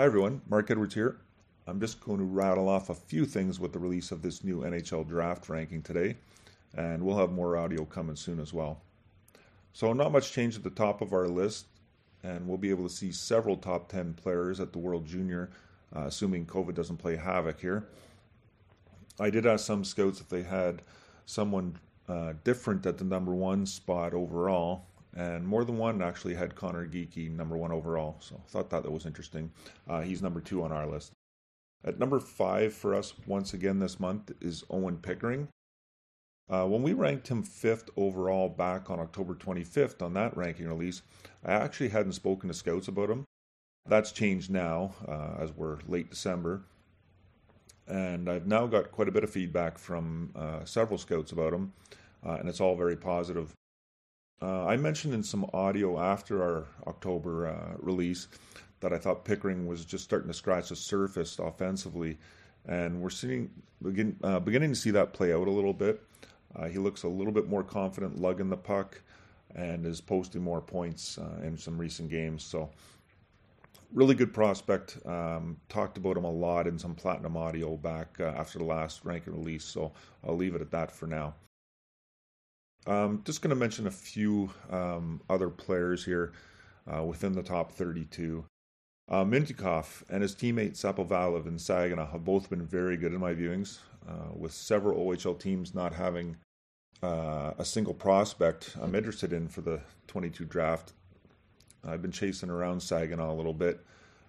Hi everyone, Mark Edwards here. I'm just going to rattle off a few things with the release of this new NHL draft ranking today, and we'll have more audio coming soon as well. So, not much change at the top of our list, and we'll be able to see several top 10 players at the World Junior, uh, assuming COVID doesn't play havoc here. I did ask some scouts if they had someone uh, different at the number one spot overall, and more than one actually had Conor Geekie number one overall. So I thought that, that was interesting. Uh, he's number two on our list. At number five for us once again this month is Owen Pickering. Uh, when we ranked him fifth overall back on October 25th on that ranking release, I actually hadn't spoken to scouts about him. That's changed now uh, as we're late December. And I've now got quite a bit of feedback from uh, several scouts about him, uh, and it's all very positive. Uh, I mentioned in some audio after our October uh, release that I thought Pickering was just starting to scratch the surface offensively, and we're seeing begin, uh, beginning to see that play out a little bit. Uh, he looks a little bit more confident lugging the puck, and is posting more points uh, in some recent games. So, really good prospect. Um, talked about him a lot in some platinum audio back uh, after the last ranking release. So I'll leave it at that for now. Um, just going to mention a few um, other players here uh, within the top 32. Uh, Mintyukov and his teammate Sapovalov and Saginaw have both been very good in my viewings, uh, with several OHL teams not having uh, a single prospect I'm interested in for the 22 draft. I've been chasing around Saginaw a little bit.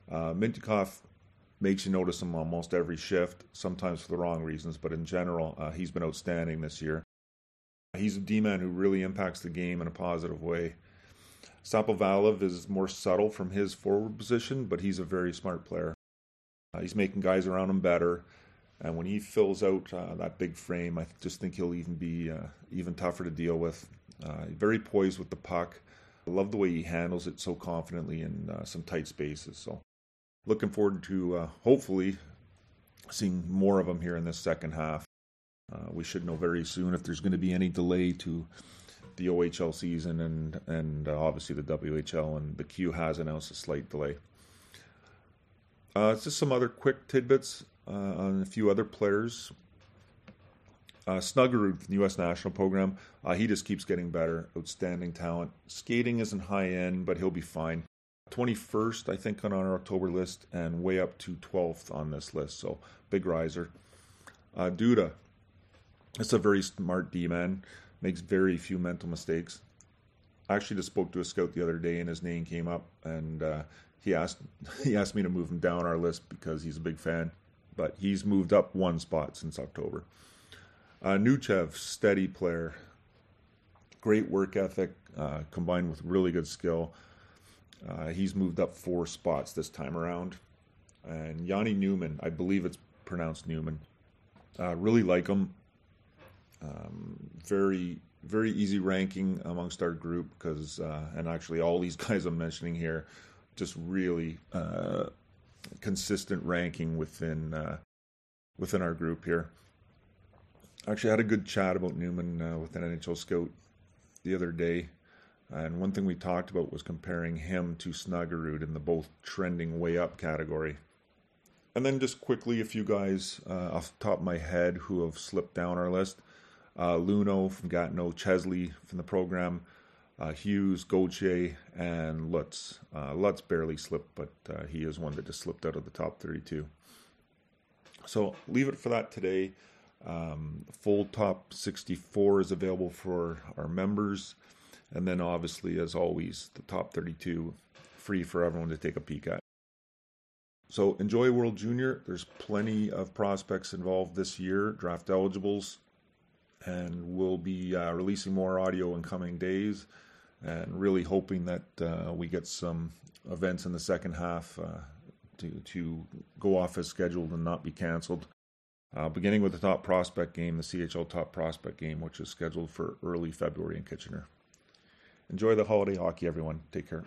Uh, Mintyukov makes you notice him almost every shift, sometimes for the wrong reasons, but in general, uh, he's been outstanding this year. He's a D-man who really impacts the game in a positive way. Sapovalov is more subtle from his forward position, but he's a very smart player. Uh, he's making guys around him better, and when he fills out uh, that big frame, I just think he'll even be uh, even tougher to deal with. Uh, very poised with the puck. I love the way he handles it so confidently in uh, some tight spaces. So, looking forward to uh, hopefully seeing more of him here in this second half. Uh, we should know very soon if there's going to be any delay to the OHL season and and uh, obviously the WHL and the Q has announced a slight delay. Uh, just some other quick tidbits uh, on a few other players. Uh, Snuggerud from the U.S. national program, uh, he just keeps getting better. Outstanding talent. Skating isn't high end, but he'll be fine. 21st, I think, on our October list, and way up to 12th on this list. So big riser. Uh, Duda, it's a very smart D man, makes very few mental mistakes. I actually just spoke to a scout the other day, and his name came up, and uh, he asked he asked me to move him down our list because he's a big fan. But he's moved up one spot since October. Uh, Nuchev, steady player, great work ethic uh, combined with really good skill. Uh, he's moved up four spots this time around. And Jani Nyman, I believe it's pronounced Newman. Uh, really like him. Um, very very easy ranking amongst our group because uh, and actually all these guys I'm mentioning here just really uh, consistent ranking within uh, within our group here. Actually, I had a good chat about Nyman uh, with an NHL scout the other day, and one thing we talked about was comparing him to Snuggerud in the both trending way up category. And then just quickly, a few guys uh, off the top of my head who have slipped down our list uh, Luneau from Gatineau, Chesley from the program, uh, Hughes, Gauthier, and Lutz. Uh, Lutz barely slipped, but uh, he is one that just slipped out of the top 32. So leave it for that today. Um, full top 64 is available for our members. And then, obviously, as always, the top 32 free for everyone to take a peek at. So enjoy World Junior. There's plenty of prospects involved this year, draft eligibles, and we'll be uh, releasing more audio in coming days and really hoping that uh, we get some events in the second half uh, to, to go off as scheduled and not be canceled. Uh, beginning with the top prospect game, the CHL top prospect game, which is scheduled for early February in Kitchener. Enjoy the holiday hockey, everyone. Take care.